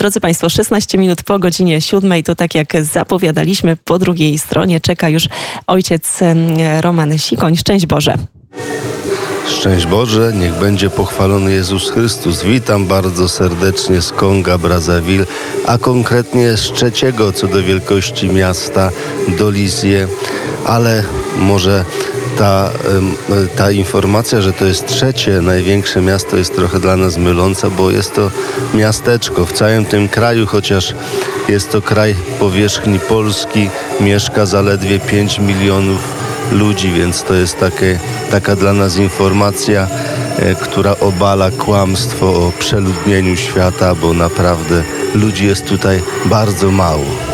Drodzy Państwo, 16 minut po godzinie 7, to tak jak zapowiadaliśmy, po drugiej stronie czeka już ojciec Roman Sikoń. Szczęść Boże. Szczęść Boże, niech będzie pochwalony Jezus Chrystus. Witam bardzo serdecznie z Konga, Brazzaville, a konkretnie z trzeciego co do wielkości miasta Dolizję, ale może ta, ta informacja, że to jest trzecie największe miasto jest trochę dla nas myląca, bo jest to miasteczko w całym tym kraju, chociaż jest to kraj powierzchni Polski, mieszka zaledwie 5 milionów ludzi, więc to jest takie, taka dla nas informacja, e, która obala kłamstwo o przeludnieniu świata, bo naprawdę ludzi jest tutaj bardzo mało.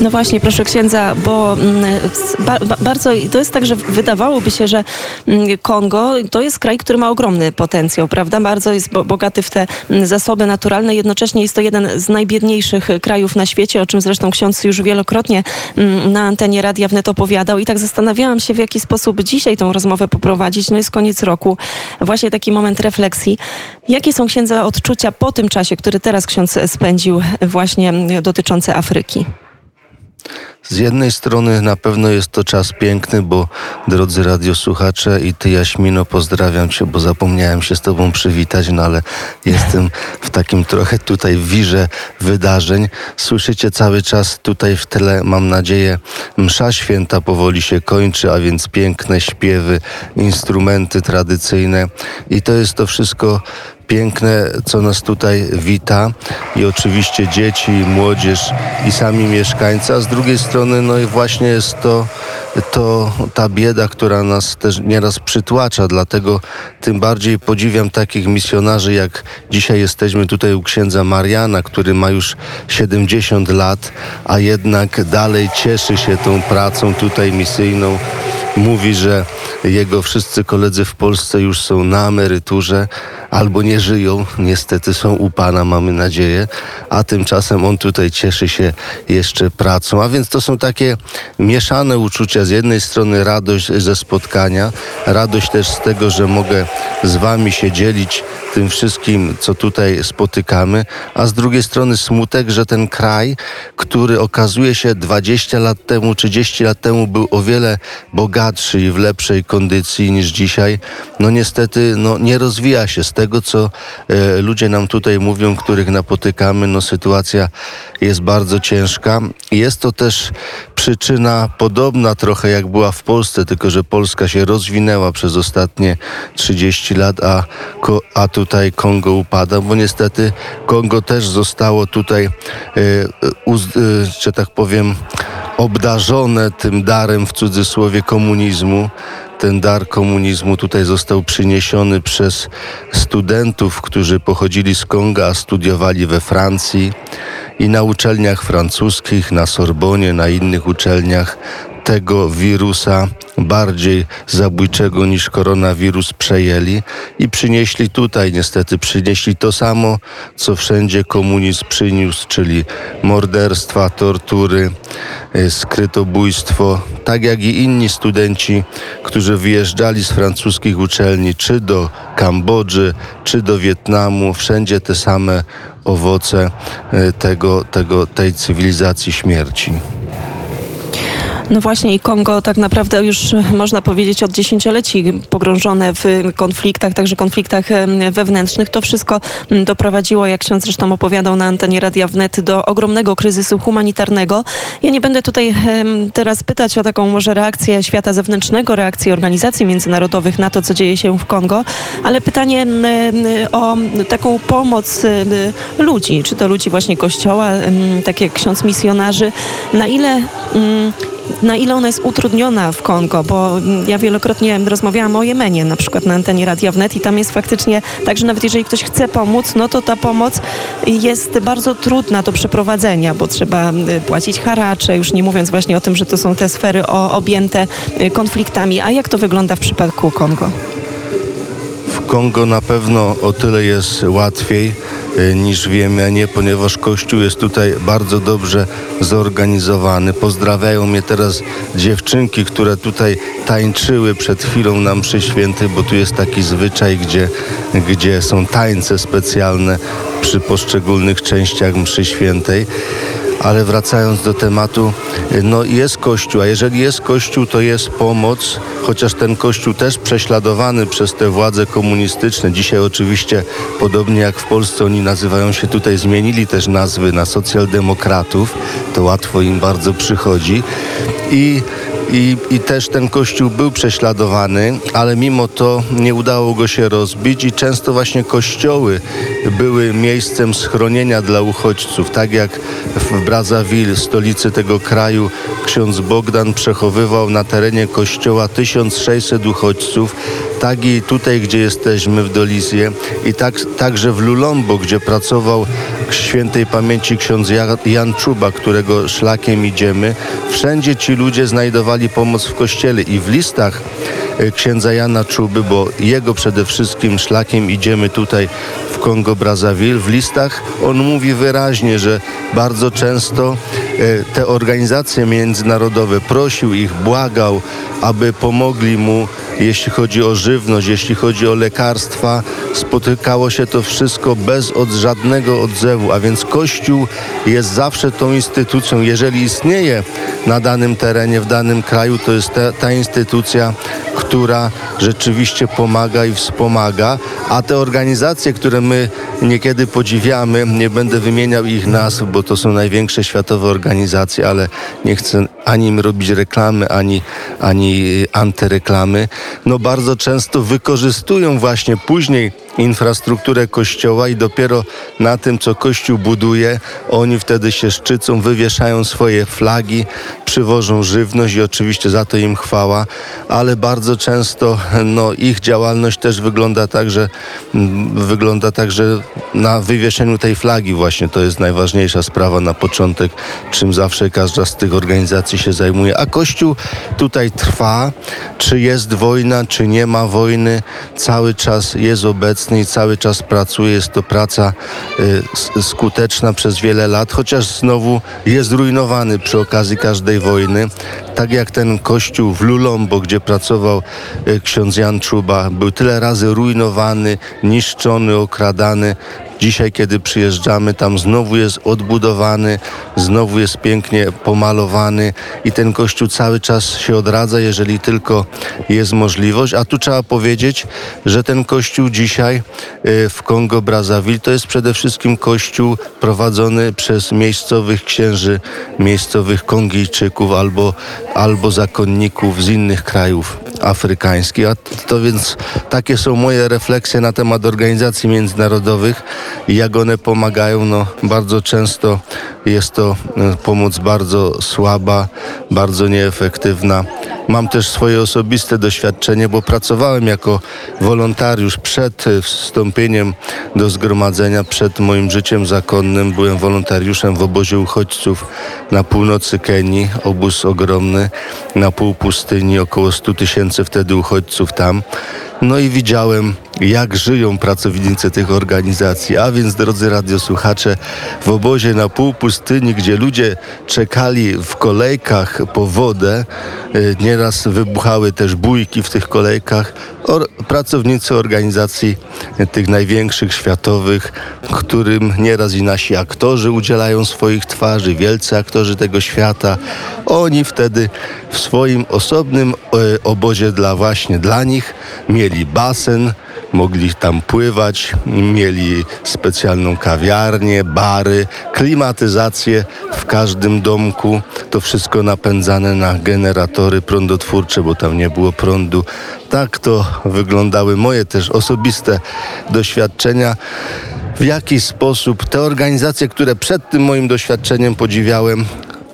No właśnie, proszę księdza, bo mm, bardzo to jest tak, że wydawałoby się, że mm, Kongo to jest kraj, który ma ogromny potencjał, prawda? Bardzo jest bogaty w te mm, zasoby naturalne, jednocześnie jest to jeden z najbiedniejszych krajów na świecie, o czym zresztą ksiądz już wielokrotnie na antenie Radia Wnet opowiadał i tak zastanawiałam się, w jaki sposób dzisiaj tą rozmowę poprowadzić. No jest koniec roku, właśnie taki moment refleksji. Jakie są księdza odczucia po tym czasie, który teraz ksiądz spędził właśnie dotyczące Afryki? Z jednej strony na pewno jest to czas piękny, bo drodzy radiosłuchacze i ty Jaśmino, pozdrawiam cię, bo zapomniałem się z tobą przywitać, no ale jestem w takim trochę tutaj wirze wydarzeń. Słyszycie cały czas tutaj w tle, mam nadzieję, msza święta powoli się kończy, a więc piękne śpiewy, instrumenty tradycyjne i to jest to wszystko piękne, co nas tutaj wita. I oczywiście dzieci, młodzież i sami mieszkańcy, a z drugiej strony no i właśnie jest to, to ta bieda, która nas też nieraz przytłacza, dlatego tym bardziej podziwiam takich misjonarzy, jak dzisiaj jesteśmy tutaj u księdza Mariana, który ma już 70 lat, a jednak dalej cieszy się tą pracą tutaj misyjną. Mówi, że jego wszyscy koledzy w Polsce już są na emeryturze albo nie żyją, niestety są u Pana, mamy nadzieję, a tymczasem on tutaj cieszy się jeszcze pracą. A więc to są takie mieszane uczucia. Z jednej strony radość ze spotkania, radość też z tego, że mogę z Wami się dzielić tym wszystkim, co tutaj spotykamy, a z drugiej strony smutek, że ten kraj, który okazuje się 20 lat temu, 30 lat temu był o wiele bogatszy i w lepszej kondycji niż dzisiaj, no niestety no, nie rozwija się z tego, co e, ludzie nam tutaj mówią, których napotykamy, no sytuacja jest bardzo ciężka. Jest to też przyczyna podobna trochę jak była w Polsce, tylko że Polska się rozwinęła przez ostatnie 30 lat, a, a tutaj Kongo upada, bo niestety Kongo też zostało tutaj, e, e, że tak powiem, obdarzone tym darem w cudzysłowie komunizmu ten dar komunizmu tutaj został przyniesiony przez studentów, którzy pochodzili z Konga, a studiowali we Francji i na uczelniach francuskich, na Sorbonie, na innych uczelniach tego wirusa bardziej zabójczego niż koronawirus przejęli i przynieśli tutaj, niestety przynieśli to samo, co wszędzie komunizm przyniósł, czyli morderstwa, tortury, y, skrytobójstwo, tak jak i inni studenci, którzy wyjeżdżali z francuskich uczelni, czy do Kambodży, czy do Wietnamu, wszędzie te same owoce y, tego, tego, tej cywilizacji śmierci. No właśnie i Kongo tak naprawdę już można powiedzieć od dziesięcioleci pogrążone w konfliktach, także konfliktach wewnętrznych. To wszystko doprowadziło, jak ksiądz zresztą opowiadał na antenie Radia Wnet, do ogromnego kryzysu humanitarnego. Ja nie będę tutaj teraz pytać o taką może reakcję świata zewnętrznego, reakcję organizacji międzynarodowych na to, co dzieje się w Kongo, ale pytanie o taką pomoc ludzi, czy to ludzi właśnie kościoła, tak jak ksiądz misjonarzy, na ile na ile ona jest utrudniona w Kongo, bo ja wielokrotnie rozmawiałam o Jemenie, na przykład na antenie Radia Wnet i tam jest faktycznie tak, że nawet jeżeli ktoś chce pomóc, no to ta pomoc jest bardzo trudna do przeprowadzenia, bo trzeba y, płacić haracze, już nie mówiąc właśnie o tym, że to są te sfery objęte y, konfliktami. A jak to wygląda w przypadku Kongo? Kongo na pewno o tyle jest łatwiej y, niż w Jemenie, ponieważ Kościół jest tutaj bardzo dobrze zorganizowany. Pozdrawiają mnie teraz dziewczynki, które tutaj tańczyły przed chwilą na mszy świętej, bo tu jest taki zwyczaj, gdzie, gdzie są tańce specjalne przy poszczególnych częściach mszy świętej. Ale wracając do tematu, no jest Kościół, a jeżeli jest Kościół, to jest pomoc, chociaż ten Kościół też prześladowany przez te władze komunistyczne. Dzisiaj oczywiście, podobnie jak w Polsce, oni nazywają się tutaj, zmienili też nazwy na socjaldemokratów, to łatwo im bardzo przychodzi. I i, I też ten kościół był prześladowany, ale mimo to nie udało go się rozbić i często właśnie kościoły były miejscem schronienia dla uchodźców. Tak jak w Brazzaville, stolicy tego kraju, ksiądz Bogdan przechowywał na terenie kościoła 1600 uchodźców, tak i tutaj, gdzie jesteśmy w Dolizję i tak, także w Lulombo, gdzie pracował świętej pamięci ksiądz Jan Czuba, którego szlakiem idziemy. Wszędzie ci ludzie znajdowali pomoc w kościele i w listach e, księdza Jana Czuby, bo jego przede wszystkim szlakiem idziemy tutaj w Kongo Brazzaville. W listach on mówi wyraźnie, że bardzo często e, te organizacje międzynarodowe prosił ich, błagał, aby pomogli mu jeśli chodzi o żywność, jeśli chodzi o lekarstwa, spotykało się to wszystko bez od żadnego odzewu, a więc Kościół jest zawsze tą instytucją. Jeżeli istnieje na danym terenie, w danym kraju, to jest ta, ta instytucja, która rzeczywiście pomaga i wspomaga, a te organizacje, które my niekiedy podziwiamy, nie będę wymieniał ich nazw, bo to są największe światowe organizacje, ale nie chcę ani im robić reklamy, ani, ani antyreklamy, no bardzo często wykorzystują właśnie później infrastrukturę kościoła i dopiero na tym, co kościół buduje, oni wtedy się szczycą, wywieszają swoje flagi, przywożą żywność i oczywiście za to im chwała, ale bardzo często no, ich działalność też wygląda tak, że mm, wygląda tak, że na wywieszeniu tej flagi właśnie to jest najważniejsza sprawa na początek, czym zawsze każda z tych organizacji się zajmuje. A Kościół tutaj trwa, czy jest wojna, czy nie ma wojny, cały czas jest obecny i cały czas pracuje. Jest to praca y, skuteczna przez wiele lat, chociaż znowu jest zrujnowany przy okazji każdej wojny. Tak jak ten kościół w Lulombo, gdzie pracował e, ksiądz Jan Czuba, był tyle razy rujnowany, niszczony, okradany. Dzisiaj, kiedy przyjeżdżamy, tam znowu jest odbudowany, znowu jest pięknie pomalowany i ten kościół cały czas się odradza, jeżeli tylko jest możliwość. A tu trzeba powiedzieć, że ten kościół dzisiaj e, w Kongo Brazzaville to jest przede wszystkim kościół prowadzony przez miejscowych księży, miejscowych Kongijczyków albo, albo zakonników z innych krajów afrykańskich. A to więc takie są moje refleksje na temat organizacji międzynarodowych i jak one pomagają. No, bardzo często jest to e, pomoc bardzo słaba, bardzo nieefektywna. Mam też swoje osobiste doświadczenie, bo pracowałem jako wolontariusz przed e, wstąpieniem do zgromadzenia, przed moim życiem zakonnym. Byłem wolontariuszem w obozie uchodźców na północy Kenii, obóz ogromny, na pół pustyni, około 100 tysięcy wtedy uchodźców tam. No i widziałem, jak żyją pracownicy tych organizacji. A więc, drodzy radiosłuchacze, w obozie na pół pustyni, gdzie ludzie czekali w kolejkach po wodę, y, nieraz wybuchały też bójki w tych kolejkach, or, pracownicy organizacji tych największych światowych, którym nieraz i nasi aktorzy udzielają swoich twarzy, wielcy aktorzy tego świata. Oni wtedy w swoim osobnym y, obozie dla właśnie dla nich mieli basen, mogli tam pływać, mieli specjalną kawiarnię, bary, klimatyzację w każdym domku. To wszystko napędzane na generatory prądotwórcze, bo tam nie było prądu. Tak to wyglądały moje też osobiste doświadczenia. W jaki sposób te organizacje, które przed tym moim doświadczeniem podziwiałem,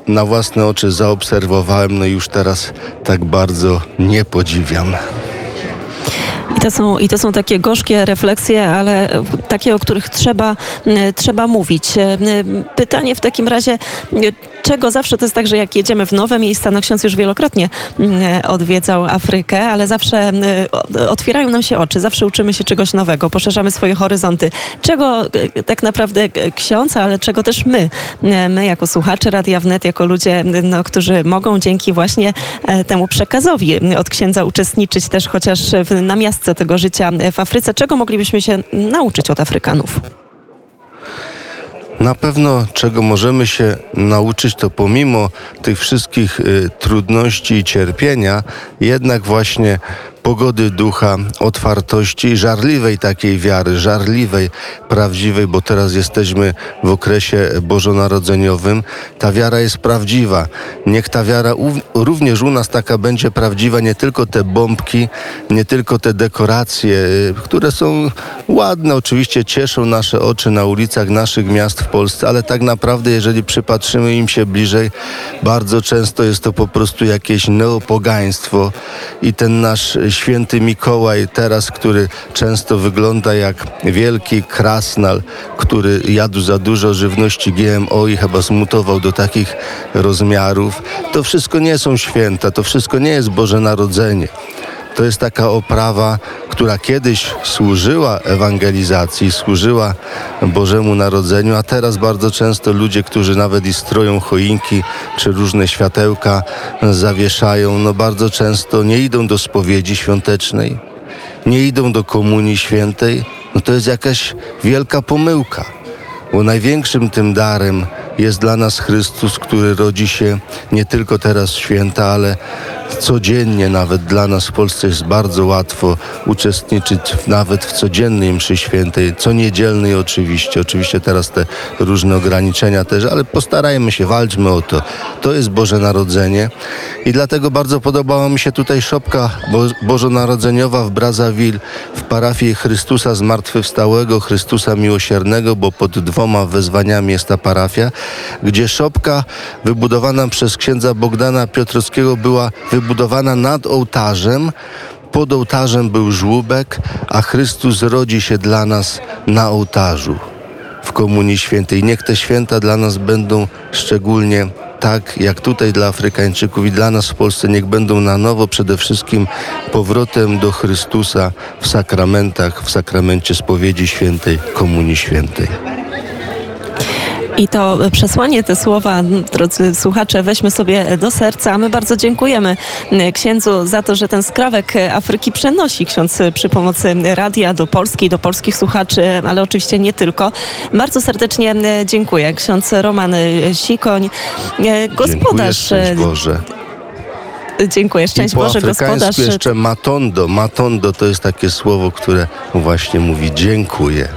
na własne oczy zaobserwowałem, no i już teraz tak bardzo nie podziwiam. I to są, i to są takie gorzkie refleksje, ale takie, o których trzeba, trzeba mówić. Pytanie w takim razie, czego zawsze to jest tak, że jak jedziemy w nowe miejsca, no ksiądz już wielokrotnie mm, odwiedzał Afrykę, ale zawsze mm, o- otwierają nam się oczy, zawsze uczymy się czegoś nowego, poszerzamy swoje horyzonty. Czego e, tak naprawdę e, ksiądz, ale czego też my, e, my jako słuchacze Radia Wnet, jako ludzie, no, którzy mogą dzięki właśnie e, temu przekazowi od księdza uczestniczyć też chociaż w namiastce tego życia w Afryce. Czego moglibyśmy się nauczyć od Afrykanów? Na pewno, czego możemy się nauczyć, to pomimo tych wszystkich y, trudności i cierpienia, jednak właśnie pogody ducha, otwartości, żarliwej takiej wiary, żarliwej, prawdziwej, bo teraz jesteśmy w okresie bożonarodzeniowym. Ta wiara jest prawdziwa. Niech ta wiara również u nas taka będzie prawdziwa, nie tylko te bombki, nie tylko te dekoracje, y, które są ładne, oczywiście cieszą nasze oczy na ulicach naszych miast w Polsce, ale tak naprawdę, jeżeli przypatrzymy im się bliżej, bardzo często jest to po prostu jakieś neopogaństwo i ten nasz święty Mikołaj teraz, który często wygląda jak wielki krasnal, który jadł za dużo żywności GMO i chyba zmutował do takich rozmiarów, to wszystko nie są święta, to wszystko nie jest Boże Narodzenie. To jest taka oprawa, która kiedyś służyła ewangelizacji, służyła Bożemu Narodzeniu, a teraz bardzo często ludzie, którzy nawet i stroją choinki czy różne światełka zawieszają, no bardzo często nie idą do spowiedzi świątecznej, nie idą do komunii świętej. No to jest jakaś wielka pomyłka, bo największym tym darem jest dla nas Chrystus, który rodzi się nie tylko teraz święta, ale codziennie nawet dla nas w Polsce jest bardzo łatwo uczestniczyć nawet w codziennej mszy świętej, co niedzielnej oczywiście. Oczywiście teraz te różne ograniczenia też, ale postarajmy się, walczmy o to. To jest Boże Narodzenie i dlatego bardzo podobała mi się tutaj szopka Bo bożonarodzeniowa w Brazzaville w parafii Chrystusa Zmartwychwstałego, Chrystusa Miłosiernego, bo pod dwoma wezwaniami jest ta parafia, gdzie szopka wybudowana przez księdza Bogdana Piotrowskiego była wybudowana nad ołtarzem. Pod ołtarzem był żłóbek, a Chrystus rodzi się dla nas na ołtarzu w Komunii Świętej. Niech te święta dla nas będą szczególnie tak, jak tutaj dla Afrykańczyków i dla nas w Polsce, niech będą na nowo przede wszystkim powrotem do Chrystusa w sakramentach, w sakramencie spowiedzi świętej, Komunii Świętej. I to przesłanie, te słowa, drodzy słuchacze, weźmy sobie do serca. A my bardzo dziękujemy księdzu za to, że ten skrawek Afryki przenosi ksiądz przy pomocy radia do Polski, do polskich słuchaczy, ale oczywiście nie tylko. Bardzo serdecznie dziękuję. Ksiądz Roman Sikoń, gospodarz. Dziękuję, szczęść Boże. Dziękuję, szczęść I po Boże, gospodarz. jeszcze matondo. Matondo to jest takie słowo, które właśnie mówi dziękuję.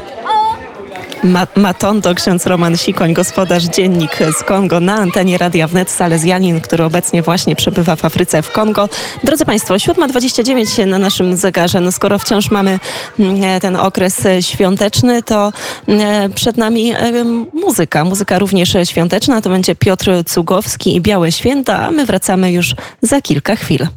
Ma Matondo, ksiądz Roman Sikoń, gospodarz dziennik z Kongo na antenie Radia Wnet, salezjanin, który obecnie właśnie przebywa w Afryce w Kongo. Drodzy Państwo, 7.29 na naszym zegarze. No skoro wciąż mamy mm, ten okres świąteczny, to mm, przed nami muzyka. Muzyka również świąteczna. To będzie Piotr Cugowski i Białe Święta, a my wracamy już za kilka chwil.